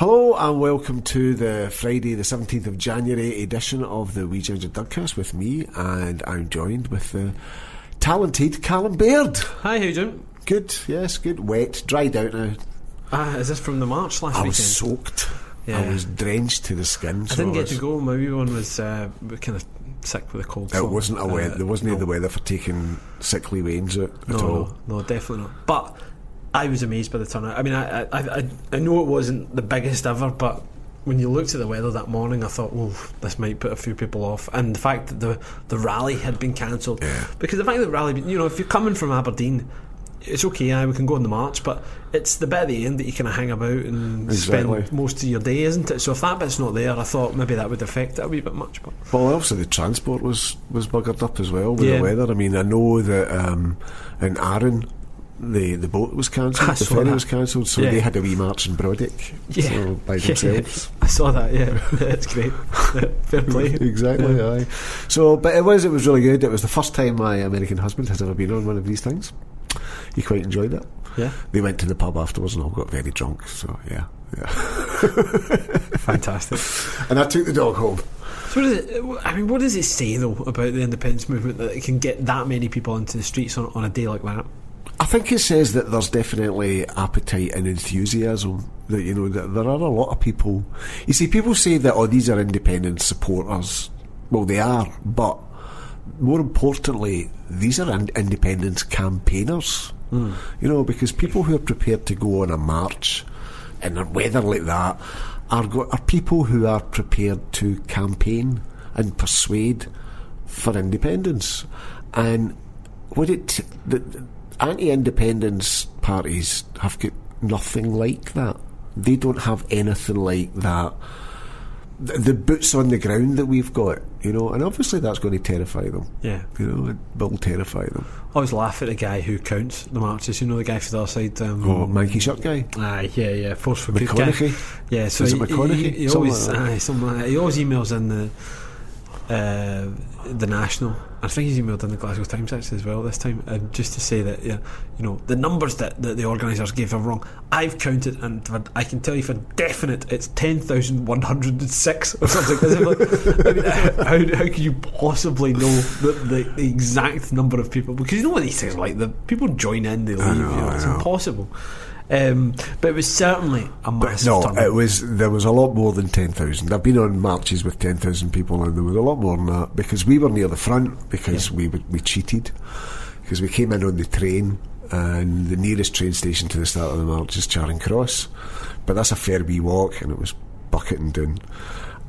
Hello and welcome to the Friday, the 17th of January edition of the Wee Ginger Dugcast with me, and I'm joined with the talented Callum Baird. Hi, how you doing? Good, yes, good. Wet, dried out now. Ah, is this from the March last I weekend? was soaked. I was drenched to the skin. I so didn't get to go. My wee one was uh, kind of sick with a cold. It so, wasn't a uh, weather. There wasn't no, the weather for taking sickly wains out at No, all. no, no, definitely not. But I was amazed by the turnout. I mean, I, I, I, I know it wasn't the biggest ever, but when you looked at the weather that morning, I thought, "Oh, this might put a few people off." And the fact that the the rally had been cancelled, Yeah. because the fact that the rally, you know, if you're coming from Aberdeen. It's okay, yeah, we can go on the march, but it's the bit at the end that you kind of hang about and Exactly. spend most of your day, isn't it? So if that bit's not there, I thought maybe that would affect it a wee bit much. But Well, obviously the transport was was buggered up as well with Yeah. the weather. I mean, I know that um, in Arran. The, the boat was cancelled, the ferry that. was cancelled, so Yeah. they had a wee march in Brodick so, by Yeah. themselves. I saw that. Yeah, that's great. Fair play. exactly. Aye. So, but it was it was really good. It was the first time my American husband has ever been on one of these things. He quite enjoyed it. Yeah, They went to the pub afterwards and all got very drunk. So yeah, yeah. fantastic. And I took the dog home. So, it, I mean, what does it say though about the independence movement that it can get that many people into the streets on, on a day like that? I think it says that there's definitely appetite and enthusiasm. That you know that there are a lot of people. You see, people say that oh, these are independent supporters. Well, they are, but more importantly, these are in- independent campaigners. Hmm. You know, because people who are prepared to go on a march in a weather like that are go- are people who are prepared to campaign and persuade for independence. And what it the, the anti-independence parties have got nothing like that. They don't have anything like that. The, the boots on the ground that we've got, you know, and obviously that's going to terrify them. Yeah, You know, it will terrify them. I always laugh at the guy who counts the marches. You know, the guy for the other side. Um, Oh, Mikey Shirt guy, Aye, yeah, yeah, force for good guy. Yeah, so Is it he, McConaughey? He, he always, like that. aye, something like that. he always emails in the uh, the national. I think he's emailed in the Glasgow Times actually as well this time, and just to say that yeah, you know the numbers that, that the organisers gave are wrong. I've counted, and for- I can tell you for definite, it's ten thousand one hundred and six or something. Like, I mean, how how can you possibly know the, the, the exact number of people? Because you know what these things are like. The people join in, they leave. know, you know, it's know. impossible. Um, but it was certainly a massive No, turnout. it was there was a lot more than ten thousand. I've been on marches with ten thousand people, and there was a lot more than that because we were near the front because we we cheated because we came in on the train and the nearest train station to the start of the march is Charing Cross, but that's a fair wee walk, and it was bucketing down.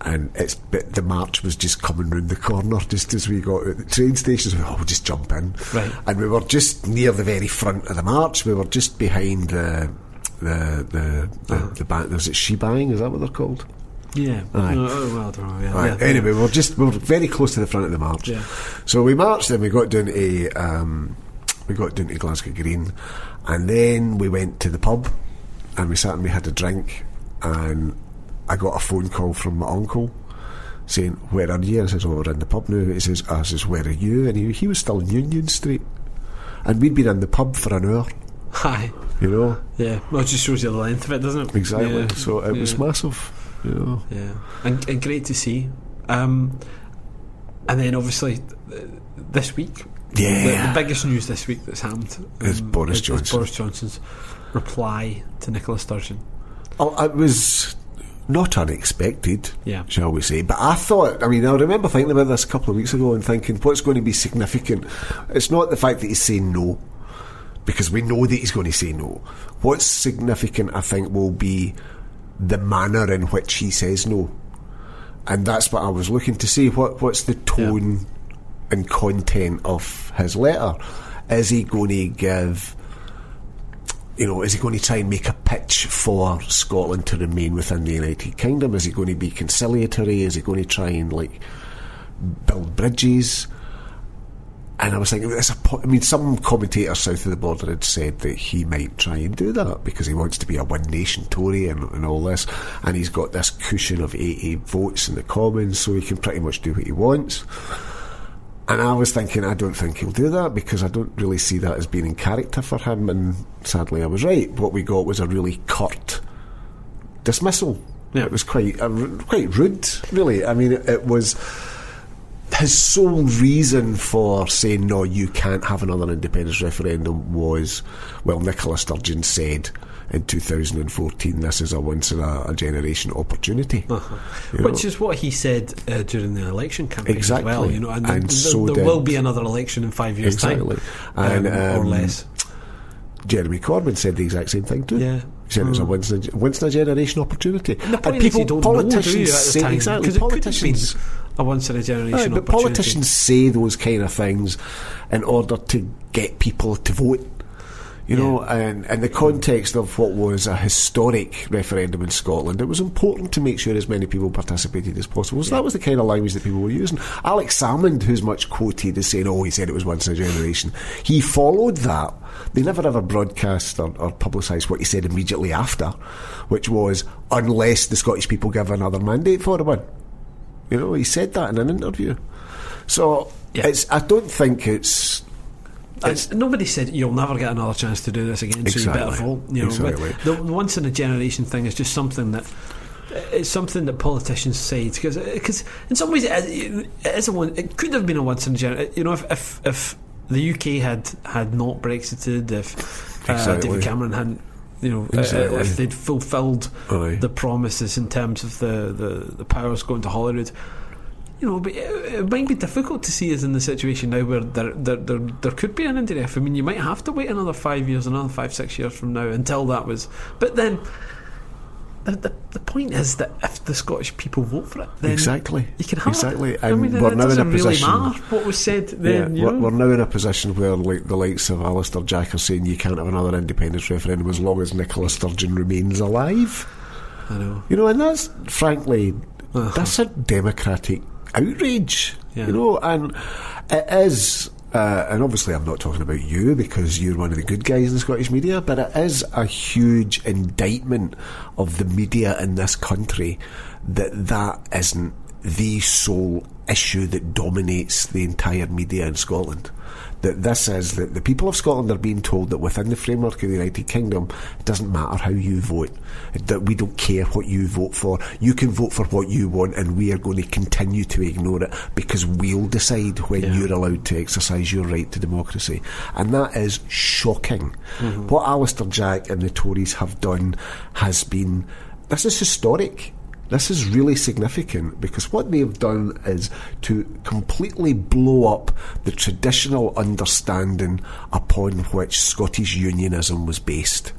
And it's but the march was just coming round the corner just as we got at the train station. So, oh, we'll just jump in, Right. and we were just near the very front of the march. We were just behind the the the the, Uh-huh. the. Was it Shebang? Is that what they're called? Yeah. Aye. No, oh, well, I don't know. Yeah. Right. yeah. Anyway, we we're just we we're very close to the front of the march. Yeah. So we marched and we got down to um, we got down to Glasgow Green, and then we went to the pub, and we sat and we had a drink, and I got a phone call from my uncle. Saying, where are you? I says, oh, we're in the pub now. He says, I says, where are you? And he, he was still in Union Street. And we'd been in the pub for an hour, Hi. you know. Yeah. Well, it just shows you the length of it, doesn't it? Exactly. Yeah. So it was massive, you know. Yeah. And, and great to see. Um, and then obviously this week, Yeah. the, the biggest news this week that's happened Is Boris is- is Boris Johnson's reply to Nicola Sturgeon. Oh, it was not unexpected, Yeah. shall we say. But I thought, I mean, I remember thinking about this a couple of weeks ago and thinking, what's going to be significant? It's not the fact that he's saying no, because we know that he's going to say no. What's significant, I think, will be the manner in which he says no. And that's what I was looking to see. What What's the tone and content of his letter? Is he going to give you know, is he going to try and make a pitch for Scotland to remain within the United Kingdom? Is he going to be conciliatory? Is he going to try and like build bridges? And I was thinking, it's a po- I mean, some commentators south of the border had said that he might try and do that because he wants to be a one nation Tory and, and all this. And he's got this cushion of 80 votes in the Commons, so he can pretty much do what he wants. And I was thinking, I don't think he'll do that because I don't really see that as being in character for him. And sadly, I was right. What we got was a really curt dismissal. Yeah. It was quite uh, quite rude, really. I mean, it, it was his sole reason for saying no, you can't have another independence referendum was, well, Nicola Sturgeon said in 2014, this is a once in a, a generation opportunity. Uh-huh. Which know? is what he said uh, during the election campaign Exactly. as well. You know, and, And th- so there will be another election in five years' Exactly. time, And, um, or um, less. Jeremy Corbyn said the exact same thing too. Yeah. He said it was a Mm. once in a, once in a generation opportunity. The and people, don't politicians know, say time? exactly. 'Cause it could Politicians, a once in a generation Aye, but politicians say those kind of things in order to get people to vote. You know, and in the context of what was a historic referendum in Scotland, it was important to make sure as many people participated as possible. So that was the kind of language that people were using. Alex Salmond, who's much quoted as saying, oh, he said it was once in a generation, he followed that. They never ever broadcast or, or publicised what he said immediately after, which was, unless the Scottish people give another mandate for one. You know, he said that in an interview. So Yeah. it's. I don't think it's. It's, nobody said you'll never get another chance to do this again, so you better Exactly. vote. You know, Exactly. the, once in a generation thing is just something that it's something that politicians say because because in some ways it is, a one. It could have been a once in a generation. You know, if if, if the UK had had not Brexited, if uh, Exactly. David Cameron hadn't. You know, uh, Exactly. if they'd fulfilled Aye. the promises in terms of the, the, the powers going to Holyrood, you know, but it, it might be difficult to see us in the situation now where there, there, there, there could be an indyref. I mean, you might have to wait another five years, another five, six years from now until that was. But then, the, the, the point is that if the Scottish people vote for it, then Exactly. you can have Exactly. it. I mean, we're now in a doesn't really position- matter what was said then. yeah, you we're, we're now in a position where like the likes of Alister Jack are saying you can't have another independence referendum as long as Nicola Sturgeon remains alive. I know. You know, and that's frankly Uh-huh. that's a democratic outrage. Yeah. You know, and it is. Uh, and obviously, I'm not talking about you because you're one of the good guys in the Scottish media, but it is a huge indictment of the media in this country that that isn't the sole issue that dominates the entire media in Scotland. That this is that the people of Scotland are being told that within the framework of the United Kingdom, it doesn't matter how you vote. That we don't care what you vote for. You can vote for what you want, and we are going to continue to ignore it because we'll decide when Yeah. you're allowed to exercise your right to democracy. And that is shocking. Mm-hmm. What Alister Jack and the Tories have done has been this is historic. This is really significant because what they've done is to completely blow up the traditional understanding upon which Scottish unionism was based.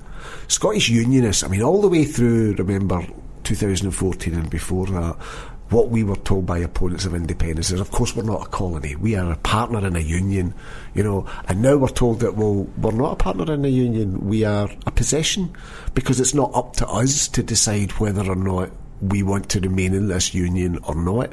Scottish unionists, I mean, all the way through, remember, 2014 and before that, what we were told by opponents of independence is, of course, we're not a colony. We are a partner in a union, you know. And now we're told that, well, we're not a partner in a union. We are a possession because it's not up to us to decide whether or not we want to remain in this union or not.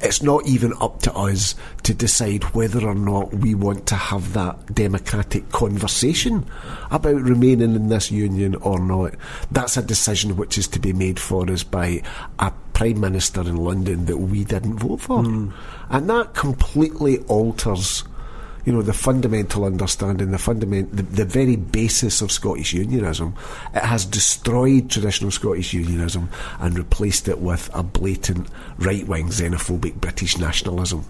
It's not even up to us to decide whether or not we want to have that democratic conversation about remaining in this union or not. That's a decision which is to be made for us by a Prime Minister in London that we didn't vote for. Hmm. And that completely alters you know, the fundamental understanding, the fundament, the, the very basis of Scottish unionism, it has destroyed traditional Scottish unionism and replaced it with a blatant right-wing xenophobic British nationalism.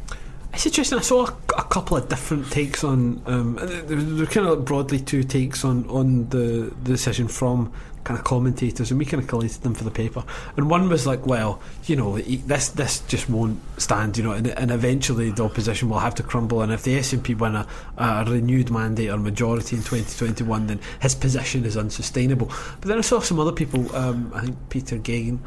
It's interesting. I saw a, a couple of different takes on. Um, there, were kind of broadly two takes on on the, the decision from kind of commentators, and we kind of collated them for the paper. And one was like, well, you know, this this just won't stand, you know, and, and eventually the opposition will have to crumble. And if the SNP win a, a renewed mandate or majority in 2021, then his position is unsustainable. But then I saw some other people. Um, I think Peter Geoghegan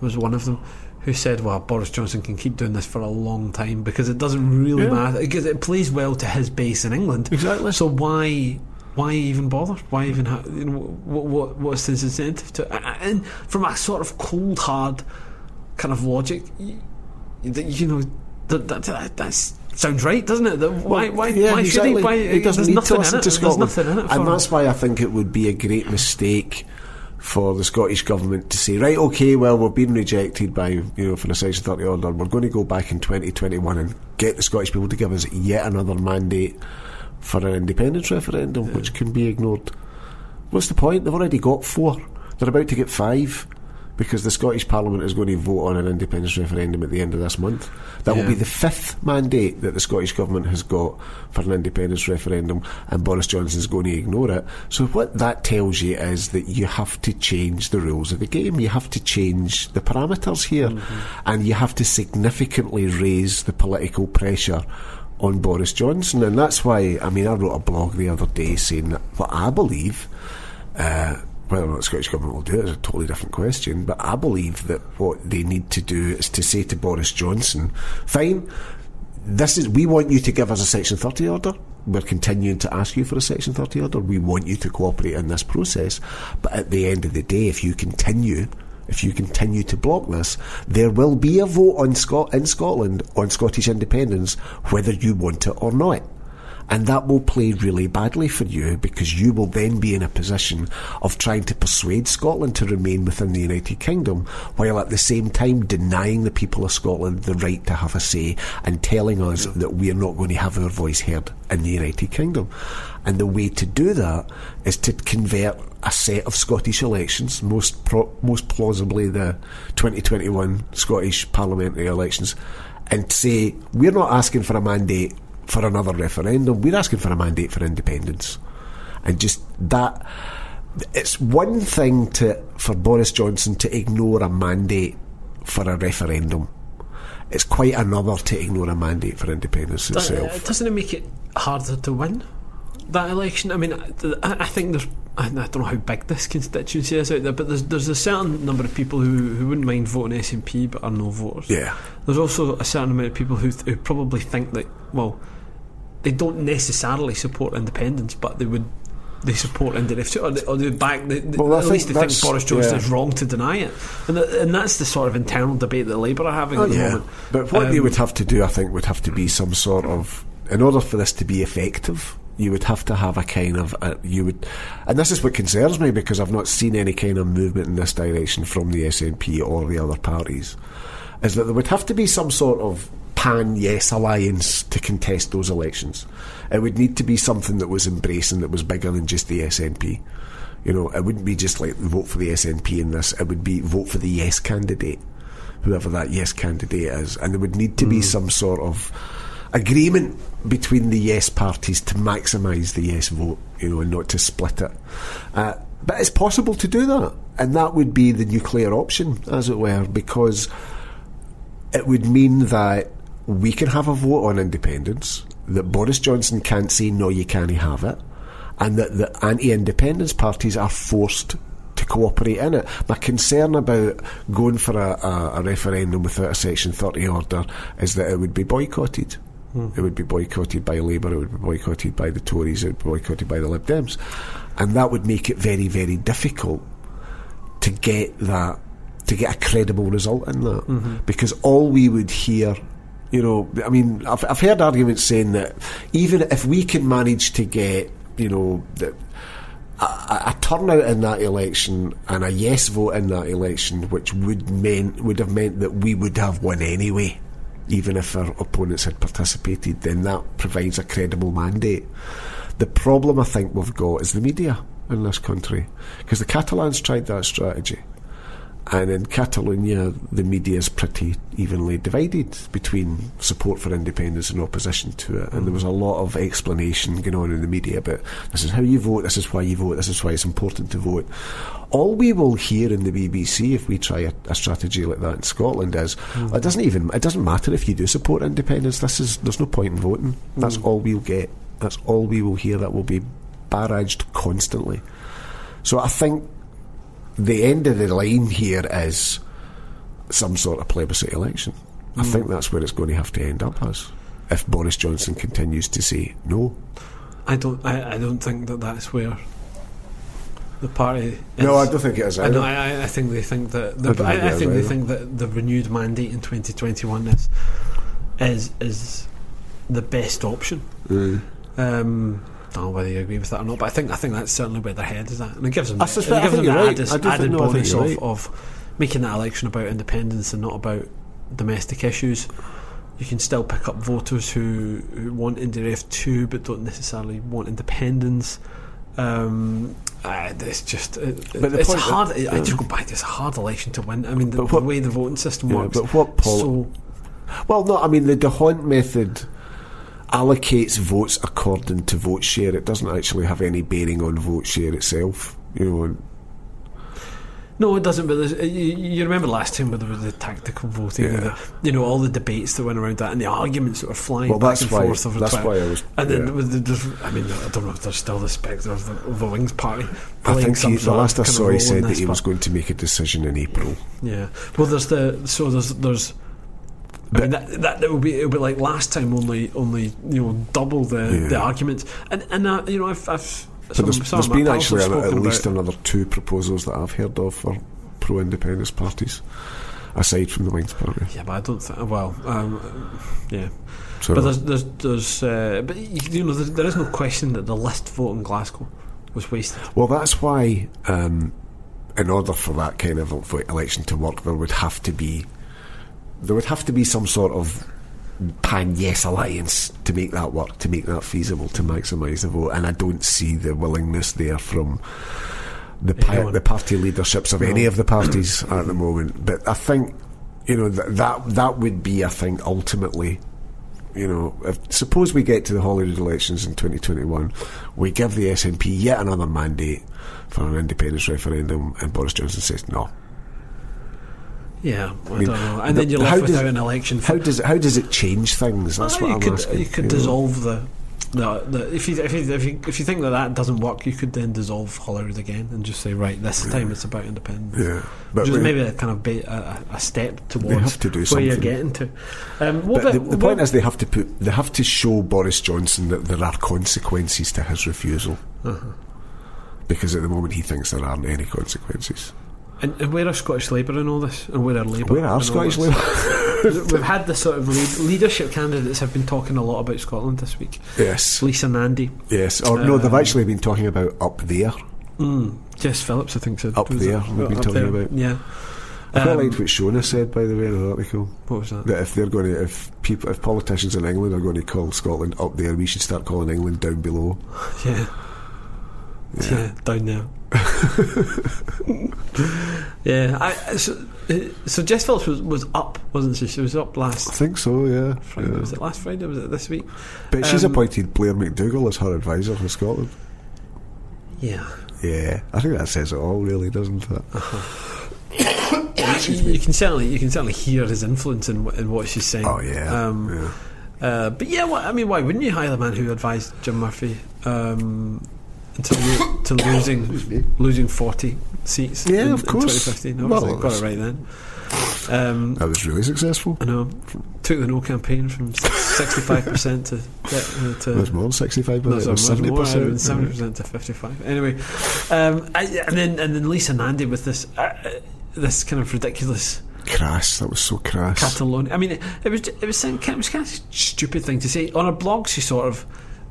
was one of them who said, "Well, Boris Johnson can keep doing this for a long time because it doesn't really Yeah. matter because it plays well to his base in England. Exactly. So why?" Why even bother? Why even ha- you know what, what what's his incentive to? And from a sort of cold hard kind of logic, you, you know that that, that that's, sounds right, doesn't it? That why why Yeah, why should he? Why, he doesn't there's need nothing to listen in it. to There's Scotland, nothing in it. and that's why I think it would be a great mistake for the Scottish government to say, right, okay, well, we've been rejected by you know for the Section Thirty order. We're going to go back in 2021 and get the Scottish people to give us yet another mandate for an independence referendum, which can be ignored. What's the point? They've already got four. They're about to get five. because the Scottish Parliament is going to vote on an independence referendum at the end of this month. That will be the fifth mandate that the Scottish Government has got for an independence referendum, and Boris Johnson is going to ignore it. So, what that tells you is that you have to change the rules of the game. You have to change the parameters here, mm-hmm. and you have to significantly raise the political pressure on Boris Johnson. And that's why, I mean, I wrote a blog the other day saying that what I believe. Uh, whether or not the Scottish Government will do it is a totally different question, but I believe that what they need to do is to say to Boris Johnson, fine, this is we want you to give us a Section 30 order. We're continuing to ask you for a Section 30 order. We want you to cooperate in this process. But at the end of the day, if you continue, if you continue to block this, there will be a vote on Scot- in Scotland on Scottish independence, whether you want it or not. And that will play really badly for you because you will then be in a position of trying to persuade Scotland to remain within the United Kingdom while at the same time denying the people of Scotland the right to have a say and telling us that we are not going to have our voice heard in the United Kingdom. And the way to do that is to convert a set of Scottish elections, most pro- most plausibly the 2021 Scottish parliamentary elections, and say we're not asking for a mandate for another referendum. We're asking for a mandate for independence, and just that. It's one thing to for Boris Johnson to ignore a mandate for a referendum. It's quite another to ignore a mandate for independence Does- itself. doesn't it make it harder to win that election? I mean, I, I think there's. I don't know how big this constituency is out there, but there's there's a certain number of people who, who wouldn't mind voting SNP but are no voters. Yeah. There's also a certain amount of people who, who probably think that well, they don't necessarily support independence, but they would they support indirect or they, or they back. They, they- Well, at think least they think Boris Johnson yeah. is wrong to deny it, and th- and that's the sort of internal debate that Labour are having at the Oh, yeah. moment. But what they Um, would have to do, I think, would have to be some sort of, in order for this to be effective, you would have to have a kind of, uh you would, and this is what concerns me because I've not seen any kind of movement in this direction from the SNP or the other parties, is that there would have to be some sort of pan yes alliance to contest those elections. It would need to be something that was embracing that was bigger than just the SNP. You know, it wouldn't be just like vote for the SNP in this. It would be vote for the yes candidate, whoever that yes candidate is, and there would need to be some sort of agreement between the yes parties to maximise the yes vote. You know, and not to split it. Uh, but it's possible to do that, and that would be the nuclear option, as it were, because it would mean that we can have a vote on independence, that Boris Johnson can't say, no, you can't have it, and that the anti independence parties are forced to cooperate in it. My concern about going for a, a, a referendum without a Section 30 order is that it would be boycotted. Hmm. It would be boycotted by Labour, it would be boycotted by the Tories, it would be boycotted by the Lib Dems. And that would make it very, very difficult to get that to get a credible result in that mm-hmm. because all we would hear you know I mean I've, I've heard arguments saying that even if we can manage to get you know the, a, a turnout in that election and a yes vote in that election which would mean would have meant that we would have won anyway even if our opponents had participated then that provides a credible mandate. The problem I think we've got is the media in this country because the Catalans tried that strategy and in Catalonia, the media is pretty evenly divided between support for independence and opposition to it. And there was a lot of explanation going on in the media about this is how you vote, this is why you vote, this is why it's important to vote. All we will hear in the BBC if we try a, a strategy like that in Scotland is mm. it doesn't even it doesn't matter if you do support independence. This is there's no point in voting. That's mm. all we'll get. That's all we will hear. That will be barraged constantly. So I think the end of the line here is some sort of plebiscite election. I think that's where it's going to have to end up as if Boris Johnson continues to say no. I don't. I, I don't think that that's where the party. Is. No, I don't think it is. I, Either. I, I- I think they think that I the, think I, I think they either. think that the renewed mandate in 2021 is is is the best option. Mm. Um, I don't know whether you agree with that or not, but I think I think that's certainly where their head is at, and it gives them I it suspect- I gives them the right. added, I do think- added no, bonus of, right. of making that election about independence and not about domestic issues. You can still pick up voters who, who want indyref 2 but don't necessarily want independence. Um, Uh, it's just it, But it's hard. I just go back. to It's a hard election to win. I mean, the, what- the way the voting system Yeah, works. but what pol- so Well, no, I mean the D'Hondt method allocates votes according to vote share. It doesn't actually have any bearing on vote share itself. You know, no, it doesn't. But you, remember last time where there was the tactical voting, and Yeah. the, you know, all the debates that went around that, and the arguments that were flying well, back that's and why. forth over That's Twitter. why I was. And then yeah. with the, there's, I mean, I don't know if there's still the spectre of the, of the Wings Party. I think he, the last I saw, he said that he was going to make a decision in April. Yeah. Well, there's the so there's there's. I mean that, that would be it would be like last time only only you know double the, Yeah. the arguments and and uh, you know I've, I've some, there's, some there's been actually have at, least about- another two proposals that I've heard of for pro-independence parties, aside from the Wings Party. yeah but I don't think well um, yeah So but there's there's, there's uh, but you, you know there, there is no question that the list vote in Glasgow was wasted Well, that's why, um, in order for that kind of election to work, there would have to be there would have to be some sort of pan yes alliance to make that work, to make that feasible, to maximise the vote. And I don't see the willingness there from the pi- the party leaderships of any of the parties at the moment. But I think you know th- that that would be, I think, ultimately you know, if, suppose we get to the Holyrood elections in 2021, we give the SNP yet another mandate for an independence referendum, and Boris Johnson says no. Yeah I, mean, don't know and the- then you're how left does- without an election How does it, how does it change things? That's Well, what you I'm could asking. you could know. dissolve the the, the if you if you if you if you think that that doesn't work, you could then dissolve Holyrood again and just say right, this time it's about independence. Yeah, but Which is maybe a kind of ba- a, a step towards to do where you're something. getting to. Um, what But the, the point is, they have to put they have to show Boris Johnson that there are consequences to his refusal, Uh-huh. because at the moment he thinks there aren't any consequences. And, and where are Scottish Labour in all this? And where are Labour? Where are Scottish? Labour? We've had the sort of lead, leadership candidates have been talking a lot about Scotland this week. yes, Lisa Nandy, yes. Or no, they've Um, actually been talking about up there. mm, Jess Phillips, I think said Up there, we've been talking there, about. Yeah. I quite Um, liked what Shona said, by the way, in an article. What was that? that if they're going to, if people, if politicians in England are going to call Scotland up there, we should start calling England down below. Yeah. Yeah, down there. yeah, I, so, uh, so Jess Phillips was, was up, wasn't she? She was up last. I think so, yeah. Friday. yeah. Was it last Friday? Was it this week? But she's Um, appointed Blair McDougall as her advisor for Scotland. Yeah. Yeah, I think that says it all, really, doesn't it? you, you can certainly you can certainly hear his influence in, in what she's saying. Oh yeah, Um, yeah. Uh, but yeah, why, I mean, why wouldn't you hire the man who advised Jim Murphy um, to, lo- to losing losing forty seats? Yeah, in, of course. In 2015, Well, obviously got it right then. Um, That was really successful. I know. Took the no campaign from sixty-five percent to uh, to. It was more than sixty-five, it seventy percent. seventy percent to fifty-five. Anyway, um, I, and then and then Lisa Nandy with this uh, uh, this kind of ridiculous Crass. That was so crass. Catalonia. I mean, it, it was it was saying- it was kind of a stupid thing to say on a blog. She sort of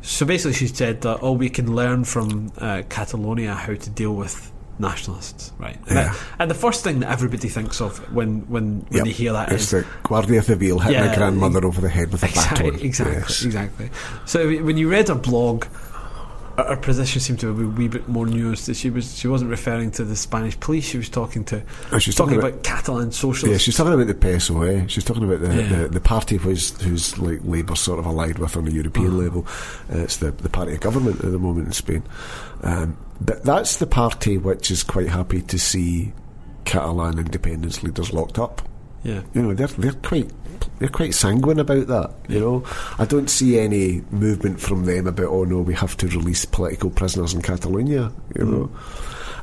so basically she said that oh we can learn from uh, Catalonia how to deal with nationalists, right? And, Yeah. that- and the first thing that everybody thinks of when when when Yep. they hear that It's is the Guardia Civil hitting Yeah, a grandmother over the head with a exactly baton. exactly Yes. exactly. So when you read her blog. Her position seemed to be a wee bit more nuanced. She was she wasn't referring to the Spanish police. She was talking to And she's talking talking about, Catalan socialists. Yeah, she's talking about the PSOE. She's talking about the, Yeah. the, the party who's, who's like Labour sort of allied with on a European Uh-huh. level. Uh, it's the, the party of government at the moment in Spain. Um, but that's the party which is quite happy to see Catalan independence leaders locked up. yeah. You know, they're they're quite they're quite sanguine about that. You know, I don't see any movement from them about oh no, we have to release political prisoners in Catalonia. You mm. know,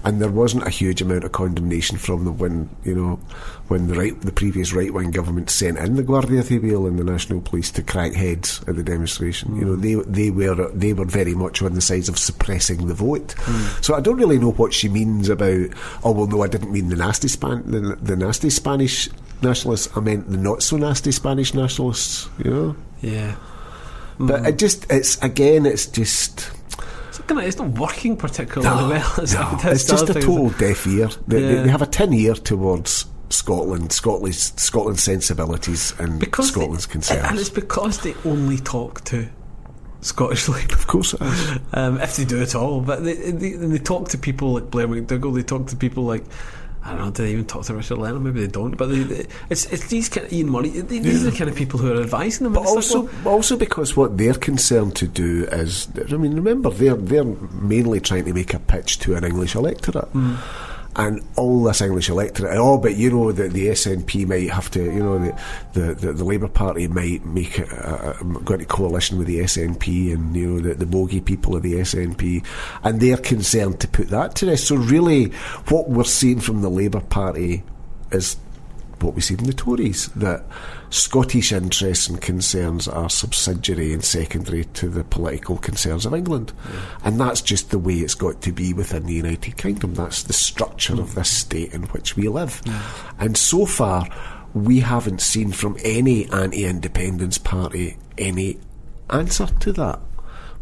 and there wasn't a huge amount of condemnation from them when you know when the right the previous right wing government sent in the Guardia Civil and the National Police to crack heads at the demonstration. You know, mm. they they were they were very much on the sides of suppressing the vote. Mm. So I don't really know what she means about. Oh well, no, I didn't mean the nasty span the, the nasty Spanish nationalists. I meant the not so nasty Spanish nationalists. You know, Yeah. but it just it's again it's just. It's, kind of, it's not working particularly well. It's, No, like, it's just a total deaf ear. They, Yeah. they have a tin ear towards Scotland, Scotland's Scotland's sensibilities and because Scotland's they, concerns. and it's because they only talk to Scottish Labour. Of course it is. um, if they do at all. But they, they, they talk to people like Blair McDougall. They talk to people like I don't know. Do they even talk to Richard Leonard? Maybe they don't. But they, they, it's it's these kind of Ian Murray. They, these are the kind of people who are advising them. But It's like, also, well, also because what they're concerned to do is, I mean, remember they're they're mainly trying to make a pitch to an English electorate, hmm. And all this English electorate. Oh, but you know that the SNP might have to, you know, the the, the, the Labour Party might make a, a, uh, uh, go into coalition with the SNP, and you know the, the bogey people of the SNP, and they're concerned to put that to rest. So really, what we're seeing from the Labour Party is what we see from the Tories that Scottish interests and concerns are subsidiary and secondary to the political concerns of England. And that's just the way it's got to be within the United Kingdom. That's the structure of this state in which we live. And so far, we haven't seen from any anti independence party any answer to that.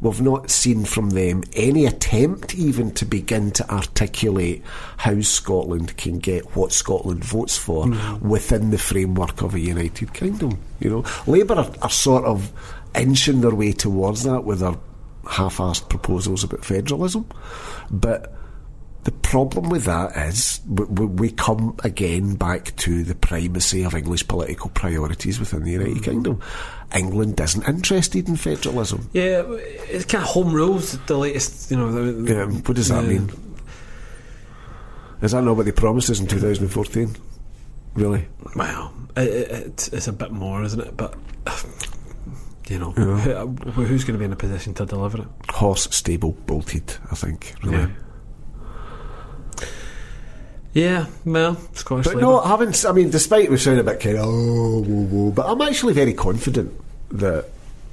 We've not seen from them any attempt even to begin to articulate how Scotland can get what Scotland votes for mm. within the framework of a United Kingdom. You know, Labour are, are sort of inching their way towards that with their half-assed proposals about federalism, but the problem with that is we, we come again back to the primacy of English political priorities within the United mm. Kingdom. England isn't interested in federalism. yeah, it's kind of home rules. The latest, you know. The, Yeah, what does that mean? Is that not what they promised us in 2014? Really? Well, it, it, it's, it's a bit more, isn't it? But you know, Yeah. who, who's going to be in a position to deliver it? Horse, stable, bolted, I think. Really. Yeah. Yeah, well, Scottish But Labour. no, I haven't. I mean, despite we sound a bit kind of oh, whoa, whoa, but I'm actually very confident that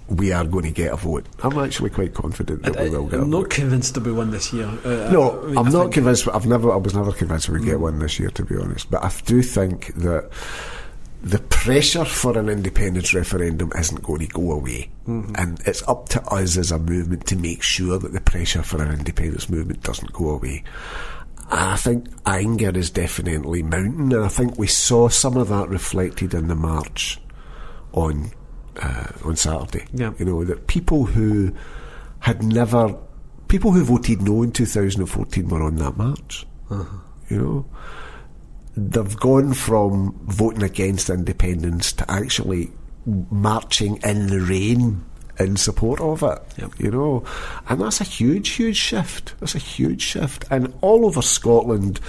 we are going to get a vote. I'm actually quite confident that I, we will get a am not vote. convinced that we win this year. Uh, No, I mean, I'm I not think- convinced. I've never. I was never convinced we would get one this year, to be honest. But I do think that the pressure for an independence referendum isn't going to go away, and it's up to us as a movement to make sure that the pressure for an independence movement doesn't go away. I think anger is definitely mounting, and I think we saw some of that reflected in the march on uh, on Saturday. Yeah. You know that people who had never, people who voted no in 2014 were on that march. You know, they've gone from voting against independence to actually marching in the rain in support of it. Yep. You know, and that's a huge, huge shift. That's a huge shift, and all over Scotland.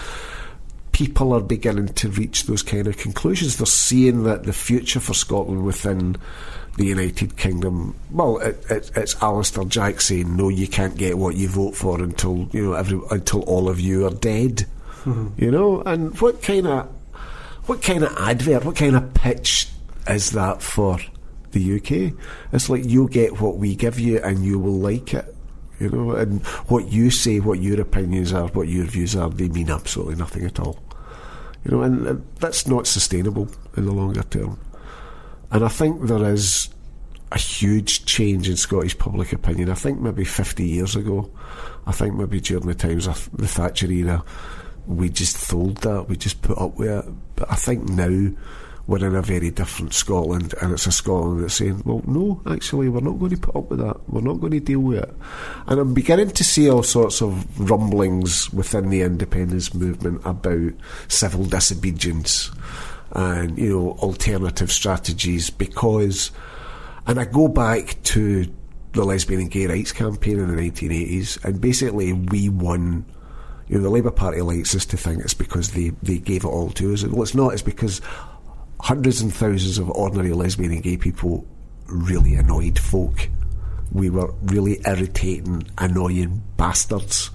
People are beginning to reach those kind of conclusions. They're seeing that the future for Scotland within the United Kingdom. Well, it, it, it's Alister Jack saying, "No, you can't get what you vote for until you know every until all of you are dead." Mm-hmm. You know, and what kind of what kind of advert, what kind of pitch is that for the UK? It's like you'll get what we give you, and you will like it. You know, and what you say, what your opinions are, what your views are, they mean absolutely nothing at all. You know, and, that's not sustainable in the longer term. And I think there is a huge change in Scottish public opinion. I think maybe 50 years ago, I think maybe during the times of the Thatcher era, we just told that, we just put up with it. But I think now we're in a very different Scotland, and it's a Scotland that's saying, well, no, actually, we're not going to put up with that. We're not going to deal with it. And I'm beginning to see all sorts of rumblings within the independence movement about civil disobedience and, you know, alternative strategies because, and I go back to the lesbian and gay rights campaign in the 1980s, and basically we won. You know, the Labour Party likes us to think it's because they, they gave it all to us. Well, it's not. It's because hundreds and thousands of ordinary lesbian and gay people really annoyed folk. We were really irritating, annoying bastards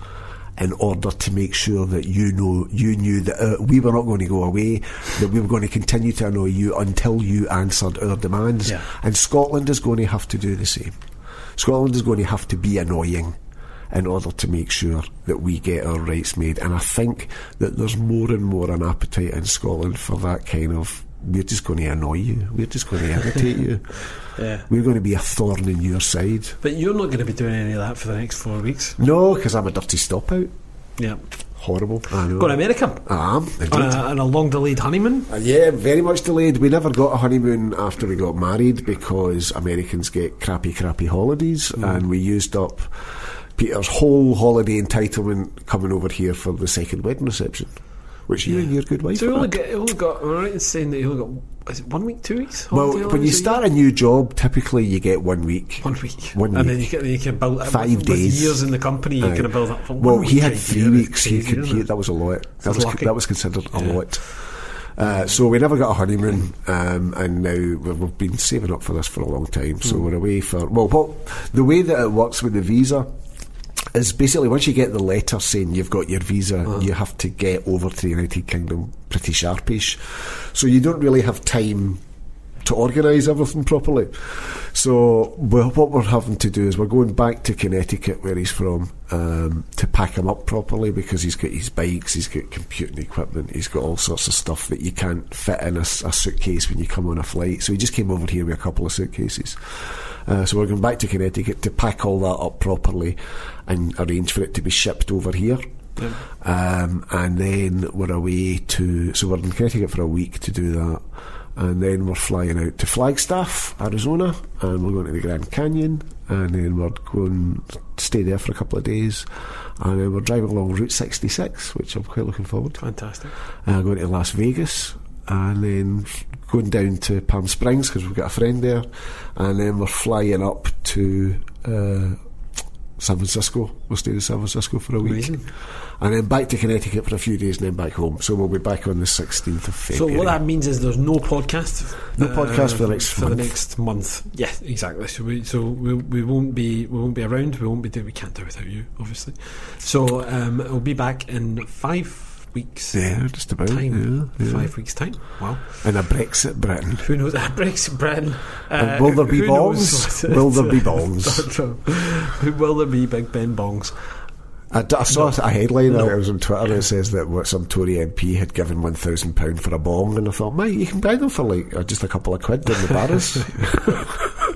in order to make sure that you know you knew that uh, we were not going to go away, that we were going to continue to annoy you until you answered our demands. Yeah. And Scotland is going to have to do the same. Scotland is going to have to be annoying in order to make sure that we get our rights made. And I think that there's more and more an appetite in Scotland for that kind of. We're just going to annoy you. We're just going to irritate you. Yeah. We're going to be a thorn in your side. But you're not going to be doing any of that for the next four weeks. No, because I'm a dirty stop out. Yeah. horrible. I know. Going to America I am, on indeed. a, on a long delayed honeymoon. Uh, yeah, very much delayed. We never got a honeymoon after we got married because Americans get crappy, crappy holidays, Mm. and we used up Peter's whole holiday entitlement coming over here for the second wedding reception, which you and your good wife. So only got, only got, am I right in saying that you only got, is it one week, two weeks? well, when you allowance a start a new job, typically you get one week. One week. One and then you can, you can build Five with, days. With years in the company, you can build up for Well, he had three weeks. He could. He, that was a lot. That was lucky. that was considered a lot. Uh, so we never got a honeymoon, um, and now we've been saving up for this for a long time. So we're away for well, what the way that it works with the visa is basically once you get the letter saying you've got your visa, Uh-huh. you have to get over to the United Kingdom pretty sharpish. So you don't really have time to organise everything properly. So well, what we're having to do is we're going back to Connecticut, where he's from, um, to pack him up properly because he's got his bikes, he's got computing equipment, he's got all sorts of stuff that you can't fit in a suitcase when you come on a flight. So he just came over here with a couple of suitcases. Uh, so we're going back to Connecticut to pack all that up properly and arrange for it to be shipped over here. Um, and then we're away to, so we're in Connecticut for a week to do that. And then we're flying out to Flagstaff, Arizona, and we're going to the Grand Canyon, and then we're going to stay there for a couple of days, and then we're driving along Route 66, which I'm quite looking forward to. Fantastic. Uh, going to Las Vegas, and then going down to Palm Springs because we've got a friend there, and then we're flying up to uh, San Francisco. We'll stay in San Francisco for a week, Amazing. and then back to Connecticut for a few days, and then back home. So we'll be back on the 16th of February. So what that means is there's no podcast. uh, No podcast for the next for month. the next month. Yeah, exactly. So we so we, we won't be we won't be around. We won't be doing. We can't do it without you, obviously. So um, we'll be back in five weeks. yeah, just about. Time. Yeah, yeah. Five weeks time. Wow. And a Brexit Britain. Who knows? Brexit Britain. Uh, will there be bongs? Will there be bongs? will there be Big Ben bongs? I, d- I saw a headline No. that was on Twitter that says that what some Tory MP had given one thousand pound for a bong, and I thought, mate, you can buy them for like uh, just a couple of quid in the bars.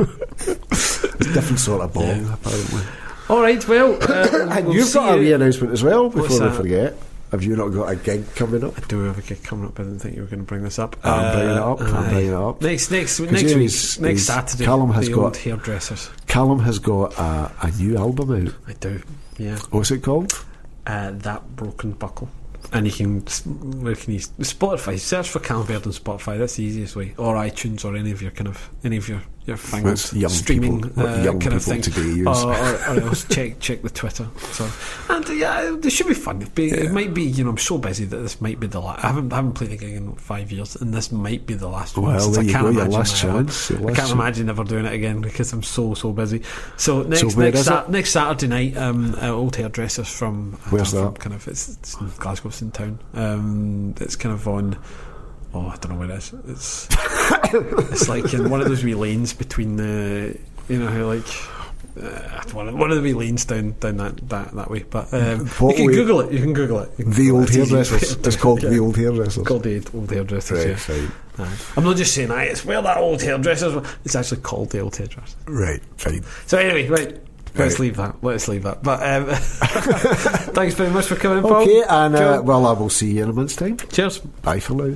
it's a different sort of bong, Yeah. apparently. All right. Well, uh, And we'll you've got a you- wee announcement as well. Before we forget, have you not got a gig coming up? I do have a gig coming up. I didn't think you were going to bring this up. I'm bringing it up, I'm aye. bringing it up. Next, next, next week, he's- next Saturday. Callum has got- hairdressers. Callum has got a, a new album out. I do. Yeah. What's it called? Uh, that broken buckle. And you can where can you Spotify search for Callum Baird on Spotify. That's the easiest way, or iTunes, or any of your kind of any of your your fangled young streaming people- uh, young kind of thing. today. Or, or, or else check check the Twitter. So and uh, yeah, this should be fun. It'd be, It might be you know I'm so busy that this might be the last. I haven't I haven't played a gig in five years, and this might be the last one. Well, since there I you can't go, your imagine last chance, your I can't chance. imagine ever doing it again because I'm so so busy. So next where next it? next Saturday night, um, uh, old hairdressers from Where's know, from that? Kind of it's, it's in Glasgow, it's in town. Um, it's kind of on. Oh, I don't know where it is. It's it's like in one of those wee lanes between the you know how like. Uh, one, of, one of the wee lanes down down that that, that way, but um, you can way- Google it. You can Google it. Can The Google old it. It's hairdressers. It's called Yeah. the old hairdressers. Called the old hairdressers. Right, yeah. fine. Aye. I'm not just saying, aye, it's where that old hairdressers. were." It's actually called the old hairdressers. Right, fine. So anyway, right. Let's Right. leave that. Let's leave that. But um, thanks very much for coming, Paul. Okay, and uh, well, I will see you in a month's time. Cheers. Bye for now.